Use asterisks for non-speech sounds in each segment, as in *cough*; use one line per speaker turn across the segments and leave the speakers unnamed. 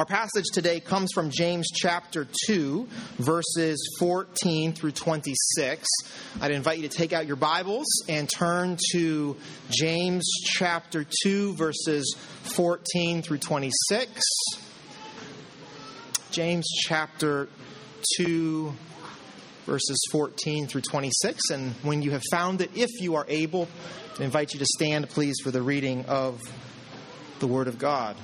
Our passage today comes from James chapter 2, verses 14 through 26. I'd invite you to take out your Bibles and turn to James chapter 2, verses 14 through 26. James chapter 2, verses 14 through 26. And when you have found it, if you are able, I invite you to stand, please, for the reading of the Word of God.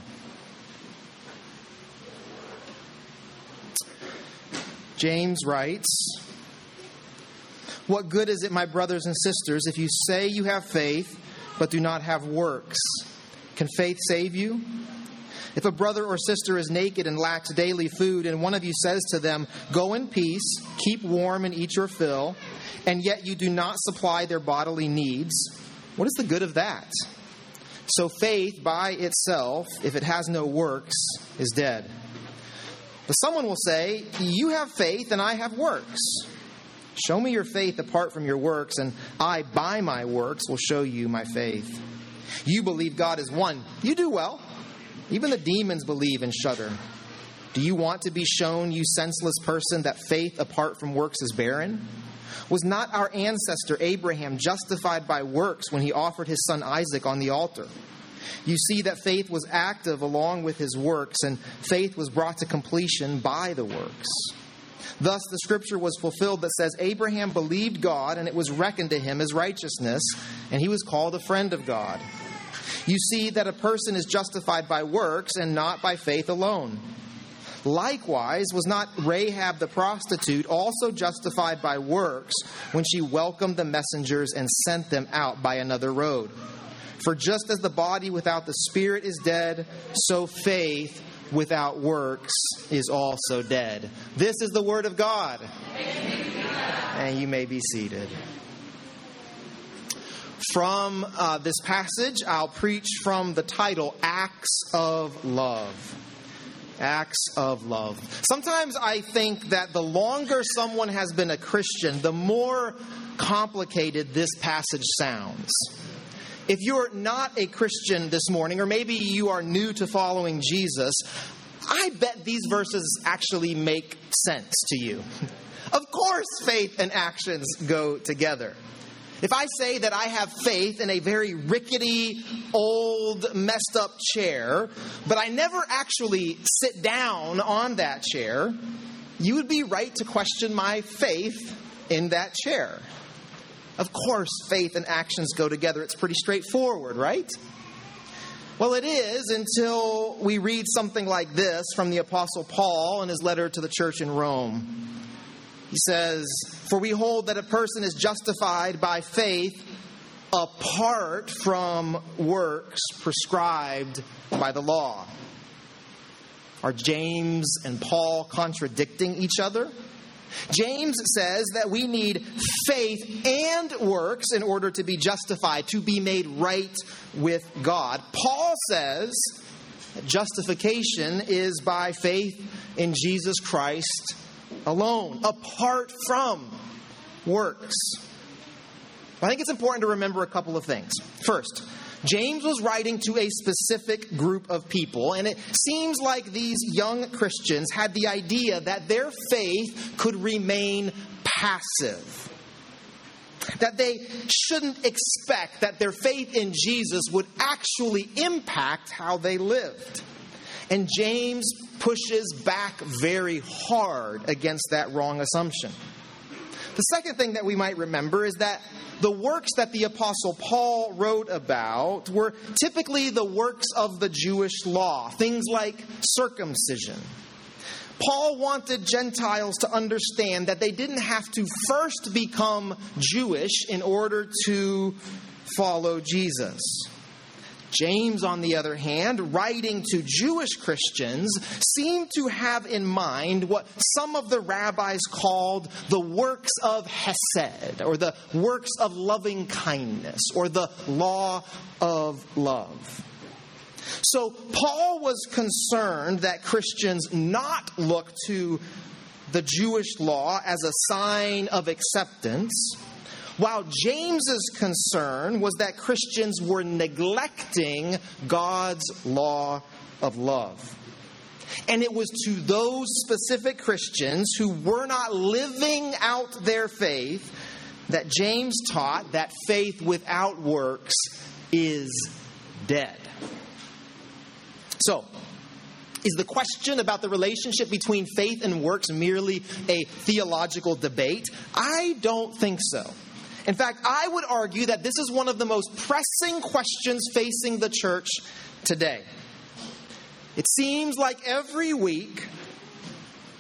James writes, What good is it, my brothers and sisters, if you say you have faith but do not have works? Can faith save you? If a brother or sister is naked and lacks daily food, and one of you says to them, Go in peace, keep warm and eat your fill, and yet you do not supply their bodily needs, what is the good of that? So faith by itself, if it has no works, is dead. But someone will say, You have faith and I have works. Show me your faith apart from your works, and I, by my works, will show you my faith. You believe God is one. You do well. Even the demons believe and shudder. Do you want to be shown, you senseless person, that faith apart from works is barren? Was not our ancestor Abraham justified by works when he offered his son Isaac on the altar? You see that faith was active along with his works, and faith was brought to completion by the works. Thus, the scripture was fulfilled that says, Abraham believed God, and it was reckoned to him as righteousness, and he was called a friend of God. You see that a person is justified by works and not by faith alone. Likewise, was not Rahab the prostitute also justified by works when she welcomed the messengers and sent them out by another road? For just as the body without the spirit is dead, so faith without works is also dead. This is the word of God. And you may be seated. From uh, this passage, I'll preach from the title Acts of Love. Acts of love. Sometimes I think that the longer someone has been a Christian, the more complicated this passage sounds. If you're not a Christian this morning, or maybe you are new to following Jesus, I bet these verses actually make sense to you. Of course, faith and actions go together. If I say that I have faith in a very rickety, old, messed up chair, but I never actually sit down on that chair, you would be right to question my faith in that chair. Of course, faith and actions go together. It's pretty straightforward, right? Well, it is until we read something like this from the Apostle Paul in his letter to the church in Rome. He says, For we hold that a person is justified by faith apart from works prescribed by the law. Are James and Paul contradicting each other? James says that we need faith and works in order to be justified, to be made right with God. Paul says justification is by faith in Jesus Christ alone, apart from works. I think it's important to remember a couple of things. First, James was writing to a specific group of people, and it seems like these young Christians had the idea that their faith could remain passive. That they shouldn't expect that their faith in Jesus would actually impact how they lived. And James pushes back very hard against that wrong assumption. The second thing that we might remember is that the works that the Apostle Paul wrote about were typically the works of the Jewish law, things like circumcision. Paul wanted Gentiles to understand that they didn't have to first become Jewish in order to follow Jesus. James, on the other hand, writing to Jewish Christians, seemed to have in mind what some of the rabbis called the works of Hesed, or the works of loving kindness, or the law of love. So, Paul was concerned that Christians not look to the Jewish law as a sign of acceptance while James's concern was that Christians were neglecting God's law of love. And it was to those specific Christians who were not living out their faith that James taught that faith without works is dead. So, is the question about the relationship between faith and works merely a theological debate? I don't think so. In fact, I would argue that this is one of the most pressing questions facing the church today. It seems like every week,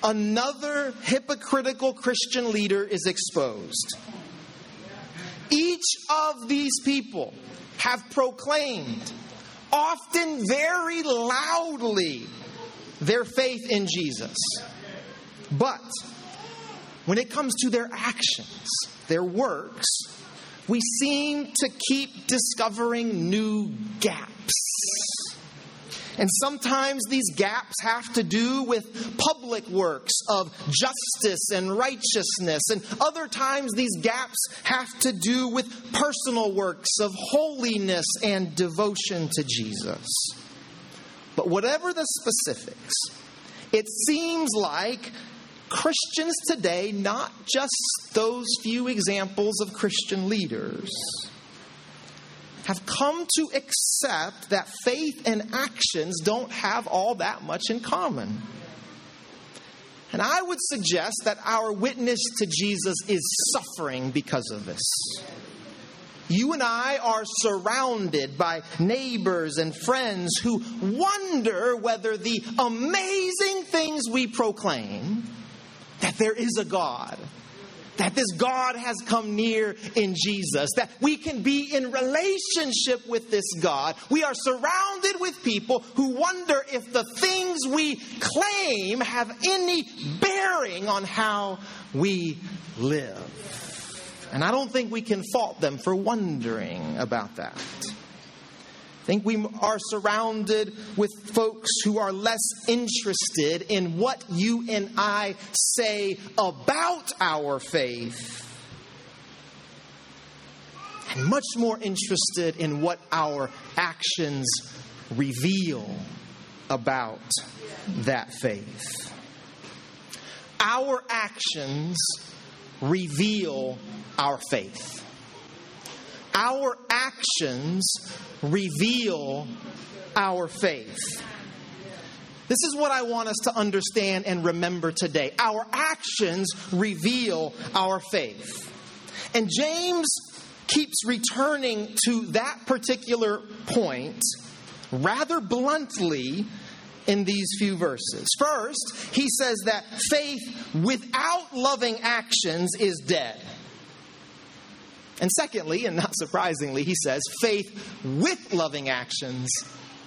another hypocritical Christian leader is exposed. Each of these people have proclaimed, often very loudly, their faith in Jesus. But when it comes to their actions, their works, we seem to keep discovering new gaps. And sometimes these gaps have to do with public works of justice and righteousness. And other times these gaps have to do with personal works of holiness and devotion to Jesus. But whatever the specifics, it seems like Christians today, not just those few examples of Christian leaders, have come to accept that faith and actions don't have all that much in common. And I would suggest that our witness to Jesus is suffering because of this. You and I are surrounded by neighbors and friends who wonder whether the amazing things we proclaim that there is a God, that this God has come near in Jesus, that we can be in relationship with this God. We are surrounded with people who wonder if the things we claim have any bearing on how we live. And I don't think we can fault them for wondering about that. I think we are surrounded with folks who are less interested in what you and I say about our faith and much more interested in what our actions reveal about that faith. Our actions reveal our faith. Our actions reveal our faith. This is what I want us to understand and remember today. Our actions reveal our faith. And James keeps returning to that particular point rather bluntly in these few verses. First, he says that faith without loving actions is dead. And secondly, and not surprisingly, he says faith with loving actions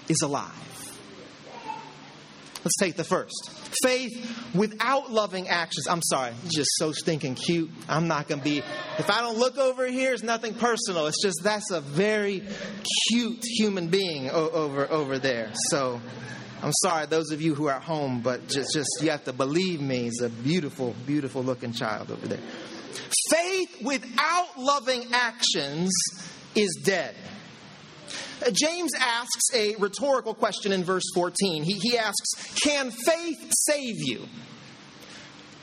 is alive. Let's take the first. Faith without loving actions. I'm sorry, just so stinking cute. I'm not going to be, if I don't look over here, it's nothing personal. It's just that's a very cute human being over, over there. So I'm sorry, those of you who are at home, but just, just you have to believe me. He's a beautiful, beautiful looking child over there. Faith without loving actions is dead. Uh, James asks a rhetorical question in verse 14. He, he asks, Can faith save you?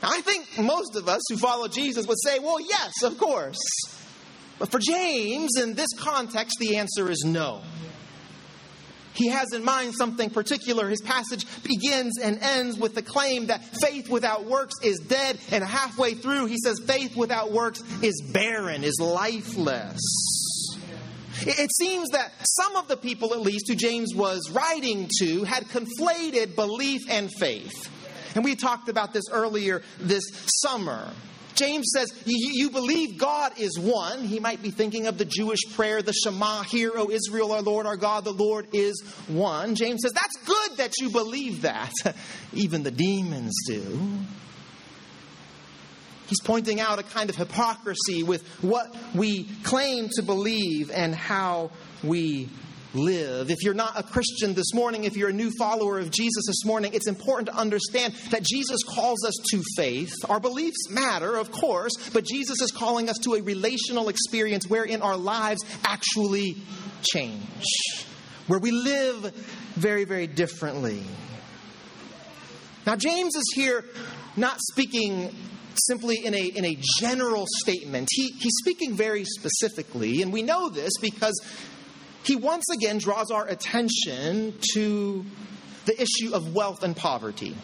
I think most of us who follow Jesus would say, Well, yes, of course. But for James, in this context, the answer is no he has in mind something particular. His passage begins and ends with the claim that faith without works is dead, and halfway through, he says faith without works is barren, is lifeless. It seems that some of the people, at least, who James was writing to, had conflated belief and faith. And we talked about this earlier this summer. James says, You believe God is one. He might be thinking of the Jewish prayer, the Shema, Hear, O Israel, our Lord, our God, the Lord is one. James says, That's good that you believe that. *laughs* Even the demons do. He's pointing out a kind of hypocrisy with what we claim to believe and how we live. If you're not a Christian this morning, if you're a new follower of Jesus this morning, it's important to understand that Jesus calls us to faith. Our beliefs matter, of course, but Jesus is calling us to a relational experience wherein our lives actually change, where we live very, very differently. Now, James is here not speaking simply in a, in a general statement. He, he's speaking very specifically, and we know this because he once again draws our attention to the issue of wealth and poverty.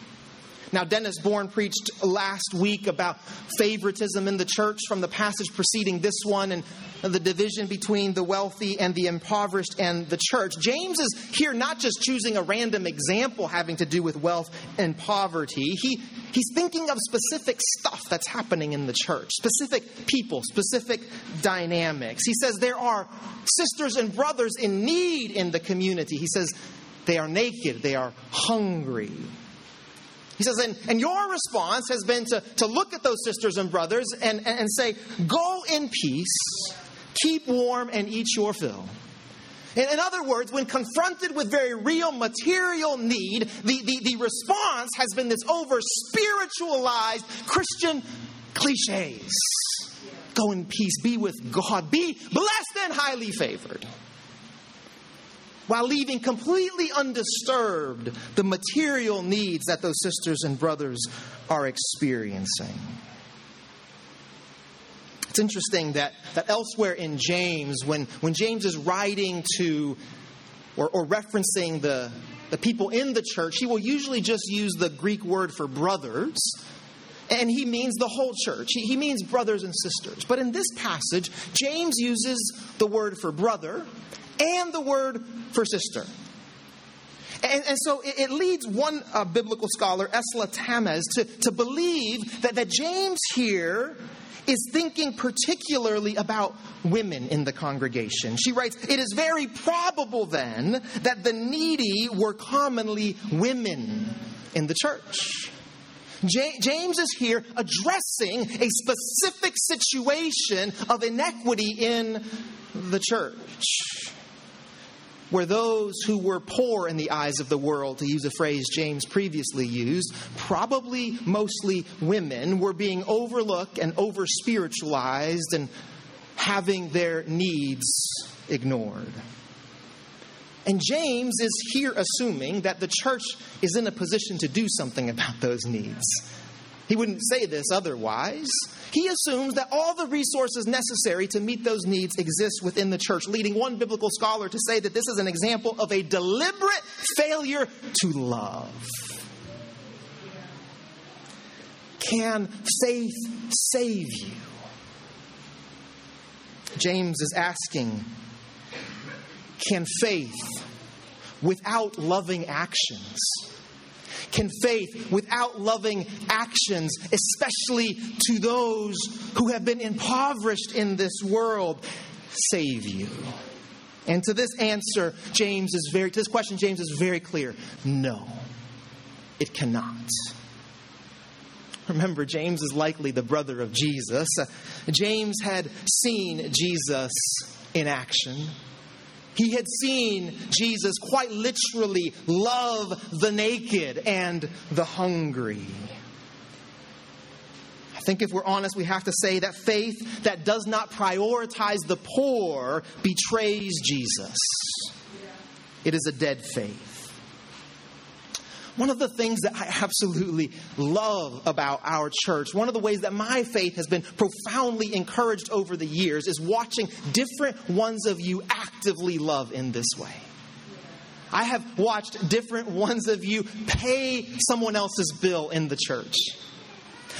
Now, Dennis Bourne preached last week about favoritism in the church from the passage preceding this one and the division between the wealthy and the impoverished and the church. James is here not just choosing a random example having to do with wealth and poverty. He, he's thinking of specific stuff that's happening in the church, specific people, specific dynamics. He says there are sisters and brothers in need in the community. He says they are naked, they are hungry. He says, and, and your response has been to, to look at those sisters and brothers and, and, and say, Go in peace, keep warm, and eat your fill. In, in other words, when confronted with very real material need, the, the, the response has been this over spiritualized Christian cliches. Go in peace, be with God, be blessed and highly favored while leaving completely undisturbed the material needs that those sisters and brothers are experiencing. It's interesting that, that elsewhere in James, when, when James is writing to or, or referencing the, the people in the church, he will usually just use the Greek word for brothers. And he means the whole church. He, he means brothers and sisters. But in this passage, James uses the word for brother and the word for sister. And, and so it, it, leads one uh, biblical scholar, Elsa Tamez, to, to believe that, that James here is thinking particularly about women in the congregation. She writes, It is very probable then that the needy were commonly women in the church. James is here addressing a specific situation of inequity in the church where those who were poor in the eyes of the world, to use a phrase James previously used, probably mostly women, were being overlooked and over spiritualized and having their needs ignored. And James is here assuming that the church is in a position to do something about those needs. He wouldn't say this otherwise. He assumes that all the resources necessary to meet those needs exist within the church, leading one biblical scholar to say that this is an example of a deliberate failure to love. Can faith save you? James is asking Can faith, without loving actions, can faith, without loving actions, especially to those who have been impoverished in this world, save you? And to this answer, James is very, to this question, James is very clear no, it cannot. Remember, James is likely the brother of Jesus. James had seen Jesus in action. He had seen Jesus quite literally love the naked and the hungry. I think if we're honest, we have to say that faith that does not prioritize the poor betrays Jesus. It is a dead faith. One of the things that I absolutely love about our church, one of the ways that my faith has been profoundly encouraged over the years, is watching different ones of you actively love in this way. I have watched different ones of you pay someone else's bill in the church.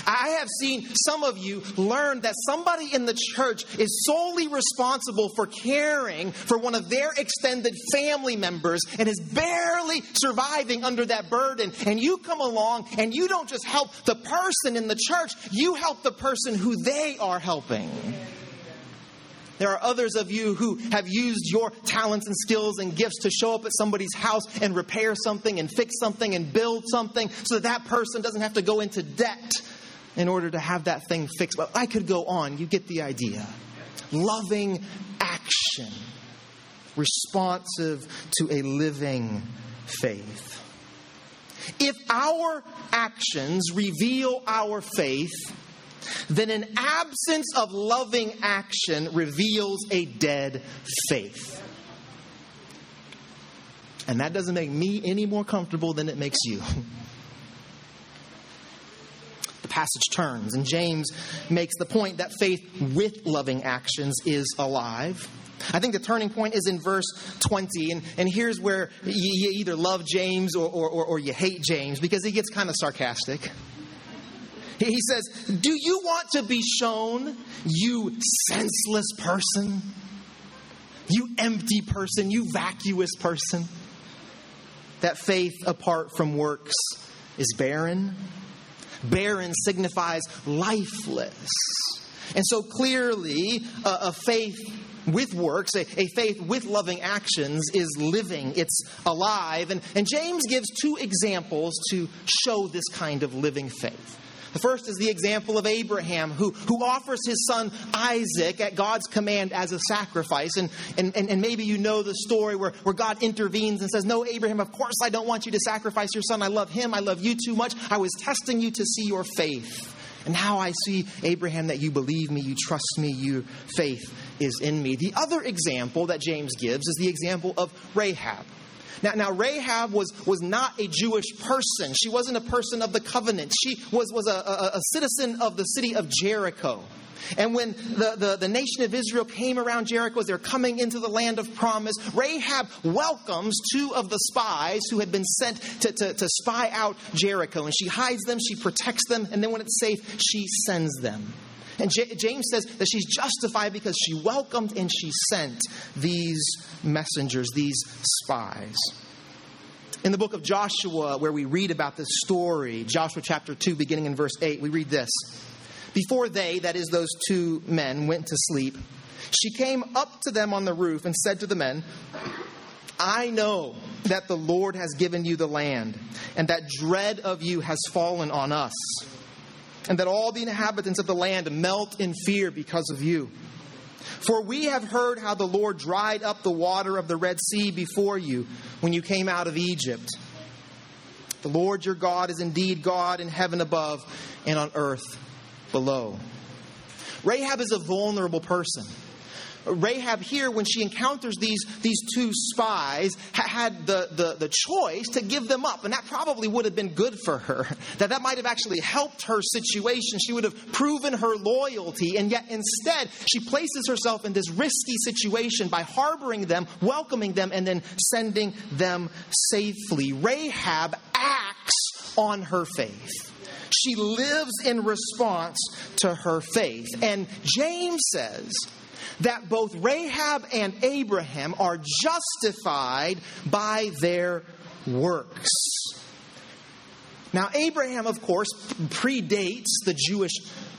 I have seen some of you learn that somebody in the church is solely responsible for caring for one of their extended family members and is barely surviving under that burden. And you come along and you don't just help the person in the church, you help the person who they are helping. There are others of you who have used your talents and skills and gifts to show up at somebody's house and repair something and fix something and build something so that, that person doesn't have to go into debt in order to have that thing fixed. But I could go on. You get the idea. Loving action, responsive to a living faith. If our actions reveal our faith, then an absence of loving action reveals a dead faith. And that doesn't make me any more comfortable than it makes you. *laughs* passage turns. And James makes the point that faith with loving actions is alive. I think the turning point is in verse 20. And, and here's where you, you either love James or, or, or, or you hate James because he gets kind of sarcastic. He says, Do you want to be shown, you senseless person? You empty person, you vacuous person, that faith apart from works is barren? Barren signifies lifeless. And so clearly, a, faith with works, a, a, faith with loving actions, is living, it's alive. And, and James gives two examples to show this kind of living faith. The first is the example of Abraham, who, who offers his son Isaac at God's command as a sacrifice. And, and, and, and maybe you know the story where, where God intervenes and says, No, Abraham, of course I don't want you to sacrifice your son. I love him. I love you too much. I was testing you to see your faith. And now I see, Abraham, that you believe me, you trust me, your faith is in me. The other example that James gives is the example of Rahab. Now, now Rahab was, was not a Jewish person. She wasn't a person of the covenant. She was, was a, a, a citizen of the city of Jericho. And when the, the, the, nation of Israel came around Jericho as they're coming into the land of promise, Rahab welcomes two of the spies who had been sent to, to, to spy out Jericho. And she hides them, she protects them, and then when it's safe, she sends them. And J- James says that she's justified because she welcomed and she sent these messengers, these spies. In the book of Joshua, where we read about this story, Joshua chapter 2, beginning in verse 8, we read this Before they, that is, those two men, went to sleep, she came up to them on the roof and said to the men, I know that the Lord has given you the land, and that dread of you has fallen on us and that all the inhabitants of the land melt in fear because of you. For we have heard how the Lord dried up the water of the Red Sea before you when you came out of Egypt. The Lord your God is indeed God in heaven above and on earth below. Rahab is a vulnerable person. Rahab here, when she encounters these, these two spies, ha- had the, the, the choice to give them up. And that probably would have been good for her. *laughs* That that might have actually helped her situation. She would have proven her loyalty. And yet instead, she places herself in this risky situation by harboring them, welcoming them, and then sending them safely. Rahab acts on her faith. She lives in response to her faith. And James says, that both Rahab and Abraham are justified by their works. Now, Abraham, of course, predates the Jewish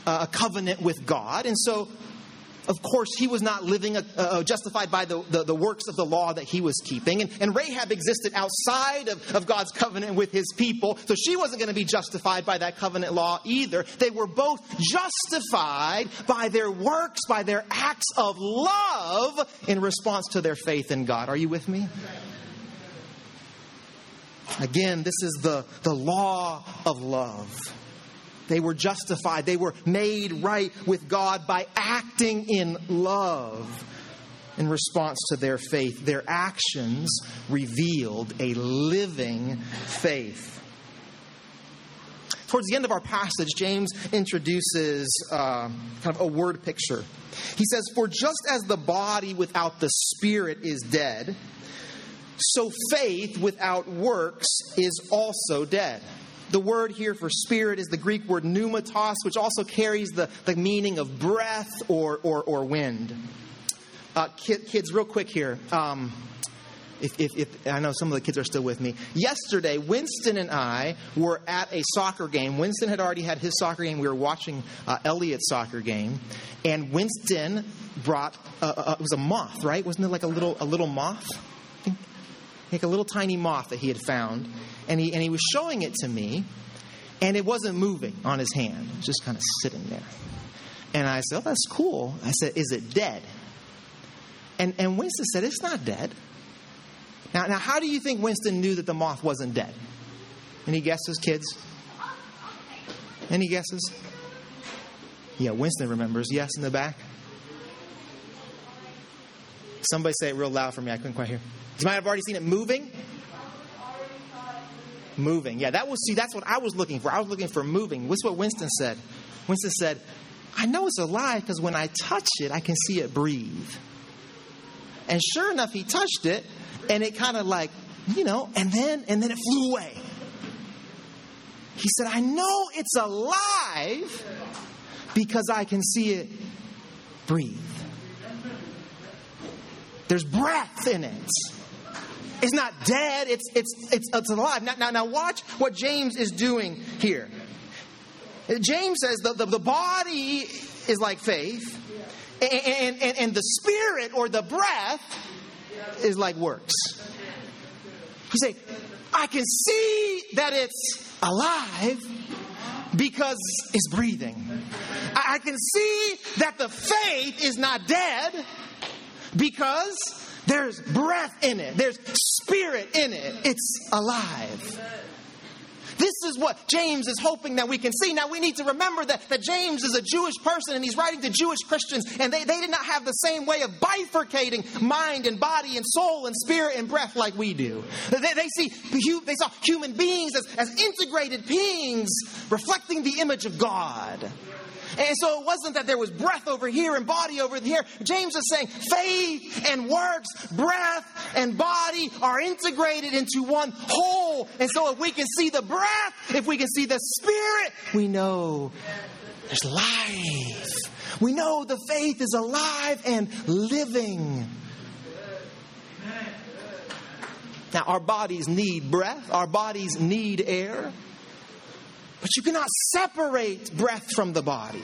uh, covenant with God, and so of course, he was not living uh, justified by the, the, the, works of the law that he was keeping. And, and Rahab existed outside of, of God's covenant with his people, so she wasn't going to be justified by that covenant law either. They were both justified by their works, by their acts of love in response to their faith in God. Are you with me? Again, this is the, the law of love. They were justified. They were made right with God by acting in love in response to their faith. Their actions revealed a living faith. Towards the end of our passage, James introduces uh, kind of a word picture. He says, For just as the body without the spirit is dead, so faith without works is also dead. The word here for spirit is the Greek word pneumatos, which also carries the, the meaning of breath or, or, or wind. Uh, kids, real quick here. Um, if, if, if, I know some of the kids are still with me. Yesterday, Winston and I were at a soccer game. Winston had already had his soccer game. We were watching uh, Elliot's soccer game, and Winston brought uh, uh, it was a moth, right? Wasn't it like a little a little moth? Like a little tiny moth that he had found, and he, and he was showing it to me, and it wasn't moving on his hand. It was just kind of sitting there. And I said, Oh, that's cool. I said, Is it dead? And, and Winston said, It's not dead. Now, now, how do you think Winston knew that the moth wasn't dead? Any guesses, kids? Any guesses? Yeah, Winston remembers. Yes, in the back. Somebody say it real loud for me. I couldn't quite hear. You might have already seen it moving. moving. Yeah, that was, see, that's what I was looking for. I was looking for moving. What's what Winston said? Winston said, I know it's alive because when I touch it, I can see it breathe. And sure enough, he touched it, and it kind of like, you know, and then and then it flew away. He said, I know it's alive because I can see it breathe. There's breath in it. It's not dead, it's, it's, it's, it's alive. Now, now, now, watch what James is doing here. James says the, the, the body is like faith, and, and, and the spirit or the breath is like works. You say, I can see that it's alive because it's breathing. I can see that the faith is not dead because there's breath in it, there's spirit in it. It's alive. This is what James is hoping that we can see. Now, we need to remember that, that James is a Jewish person and he's writing to Jewish Christians, and they, they did not have the same way of bifurcating mind and body and soul and spirit and breath like we do. They, they see, they saw human beings as, as integrated beings reflecting the image of God. And so it wasn't that there was breath over here and body over here. James is saying faith and works, breath and body are integrated into one whole. And so if we can see the breath, if we can see the spirit, we know there's life. We know the faith is alive and living. Now, our bodies need breath, our bodies need air. But you cannot separate breath from the body.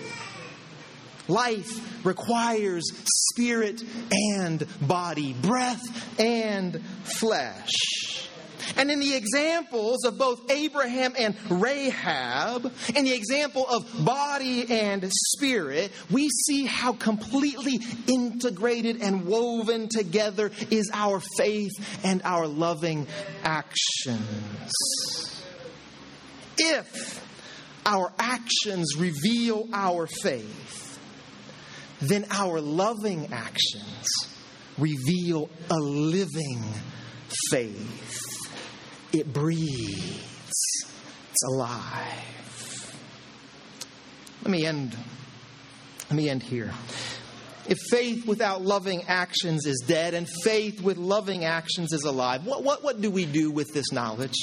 Life requires spirit and body, breath and flesh. And in the examples of both Abraham and Rahab, in the example of body and spirit, we see how completely integrated and woven together is our faith and our loving actions. If our actions reveal our faith, then our loving actions reveal a living faith. It breathes, it's alive. Let me end. Let me end here. If faith without loving actions is dead and faith with loving actions is alive, what, what, what do we do with this knowledge?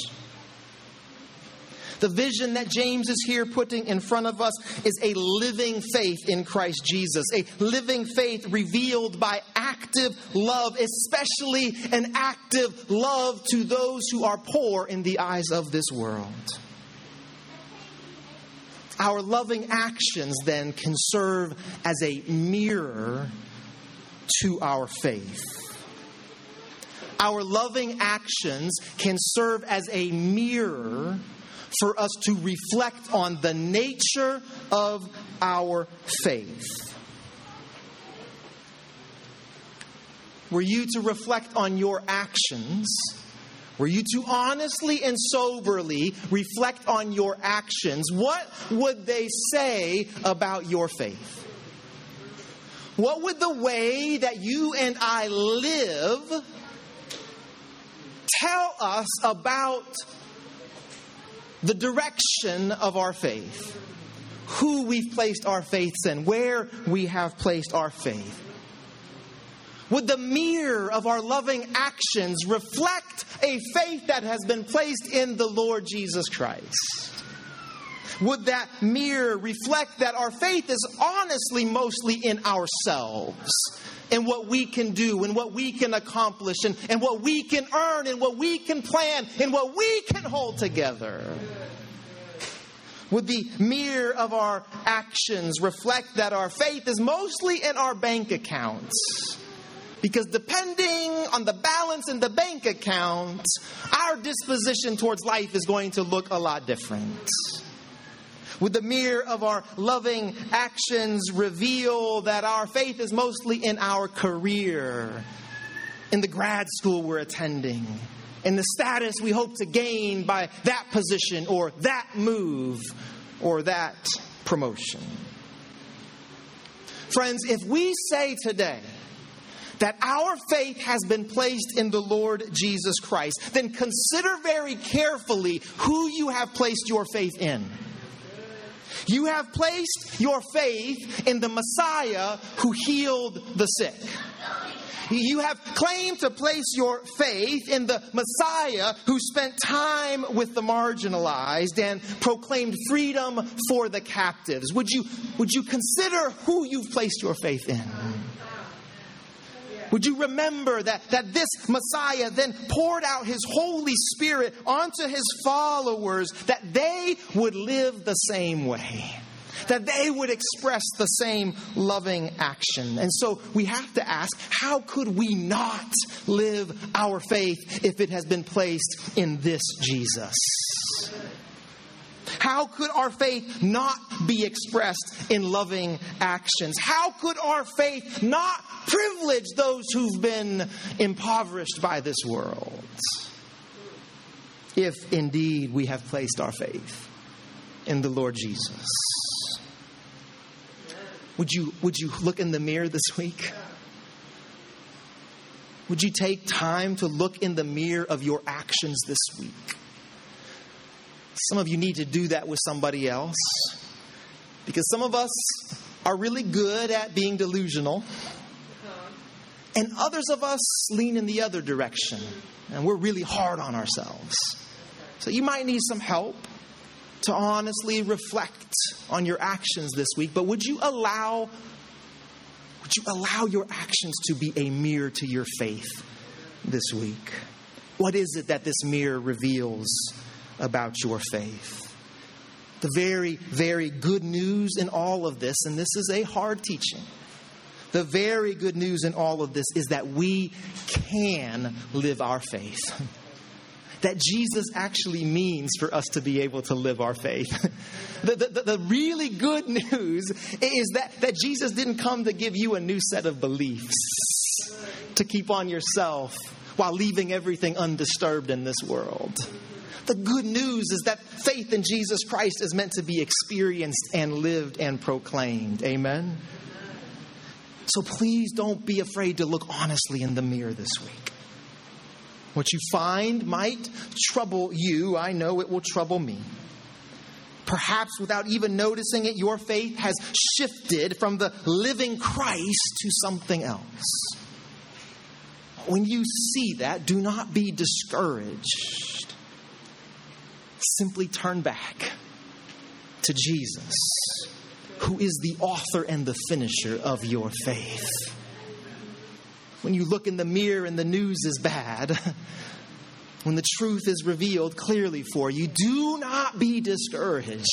The vision that James is here putting in front of us is a living faith in Christ Jesus, a living faith revealed by active love, especially an active love to those who are poor in the eyes of this world. Our loving actions then can serve as a mirror to our faith. Our loving actions can serve as a mirror for us to reflect on the nature of our faith. Were you to reflect on your actions? Were you to honestly and soberly reflect on your actions? What would they say about your faith? What would the way that you and I live tell us about the direction of our faith, who we've placed our faiths in, where we have placed our faith. Would the mirror of our loving actions reflect a faith that has been placed in the Lord Jesus Christ? Would that mirror reflect that our faith is honestly mostly in ourselves? in what we can do and what we can accomplish and, and what we can earn and what we can plan and what we can hold together. Would the mirror of our actions reflect that our faith is mostly in our bank accounts? Because depending on the balance in the bank account, our disposition towards life is going to look a lot different. Would the mirror of our loving actions reveal that our faith is mostly in our career, in the grad school we're attending, in the status we hope to gain by that position or that move or that promotion? Friends, if we say today that our faith has been placed in the Lord Jesus Christ, then consider very carefully who you have placed your faith in. You have placed your faith in the Messiah who healed the sick. You have claimed to place your faith in the Messiah who spent time with the marginalized and proclaimed freedom for the captives. Would you, would you consider who you've placed your faith in? Would you remember that, that this Messiah then poured out his Holy Spirit onto his followers that they would live the same way? That they would express the same loving action. And so we have to ask how could we not live our faith if it has been placed in this Jesus? How could our faith not be expressed in loving actions? How could our faith not privilege those who've been impoverished by this world? If indeed we have placed our faith in the Lord Jesus. Would you, would you look in the mirror this week? Would you take time to look in the mirror of your actions this week? Some of you need to do that with somebody else. Because some of us are really good at being delusional, and others of us lean in the other direction, and we're really hard on ourselves. So you might need some help to honestly reflect on your actions this week, but would you allow would you allow your actions to be a mirror to your faith this week? What is it that this mirror reveals about your faith? The very, very good news in all of this, and this is a hard teaching. The very good news in all of this is that we can live our faith. *laughs* that Jesus actually means for us to be able to live our faith. *laughs* the, the, the, really good news is that, that Jesus didn't come to give you a new set of beliefs to keep on yourself while leaving everything undisturbed in this world. The good news is that faith in Jesus Christ is meant to be experienced and lived and proclaimed. Amen? So please don't be afraid to look honestly in the mirror this week. What you find might trouble you. I know it will trouble me. Perhaps without even noticing it, your faith has shifted from the living Christ to something else. When you see that, do not be discouraged simply turn back to Jesus, who is the author and the finisher of your faith. When you look in the mirror and the news is bad, *laughs* when the truth is revealed clearly for you, do not be discouraged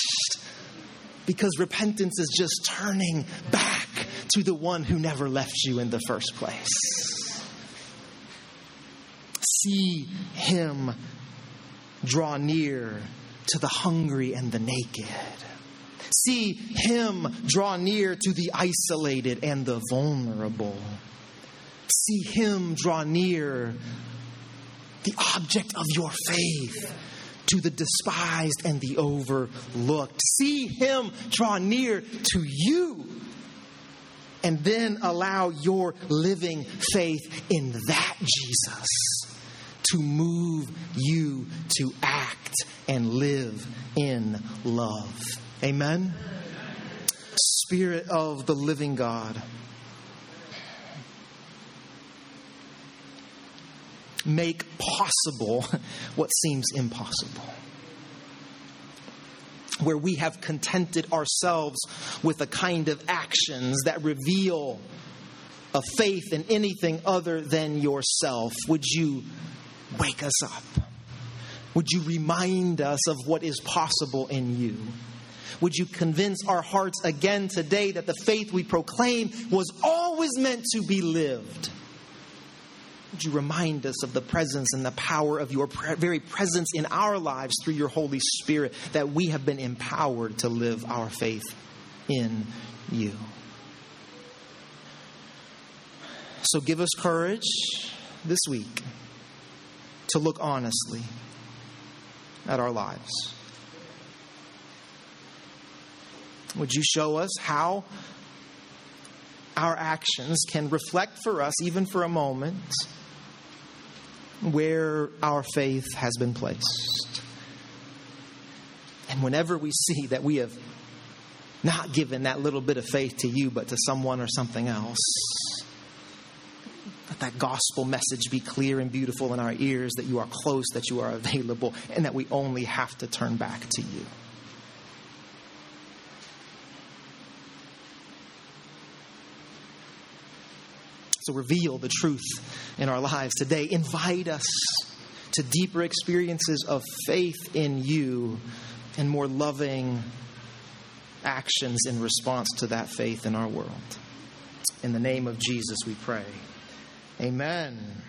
because repentance is just turning back to the one who never left you in the first place. See him draw near to the hungry and the naked. See him draw near to the isolated and the vulnerable. See him draw near the object of your faith to the despised and the overlooked. See him draw near to you and then allow your living faith in that Jesus to move you to act and live in love. Amen. Spirit of the living God. Make possible what seems impossible. Where we have contented ourselves with a kind of actions that reveal a faith in anything other than yourself, would you wake us up? Would you remind us of what is possible in you? Would you convince our hearts again today that the faith we proclaim was always meant to be lived? Would you remind us of the presence and the power of your very presence in our lives through your Holy Spirit that we have been empowered to live our faith in you? So give us courage this week to look honestly at our lives. Would you show us how our actions can reflect for us, even for a moment, where our faith has been placed. And whenever we see that we have not given that little bit of faith to you, but to someone or something else, let that gospel message be clear and beautiful in our ears that you are close, that you are available, and that we only have to turn back to you. So reveal the truth in our lives today. Invite us to deeper experiences of faith in you and more loving actions in response to that faith in our world. In the name of Jesus, we pray. Amen.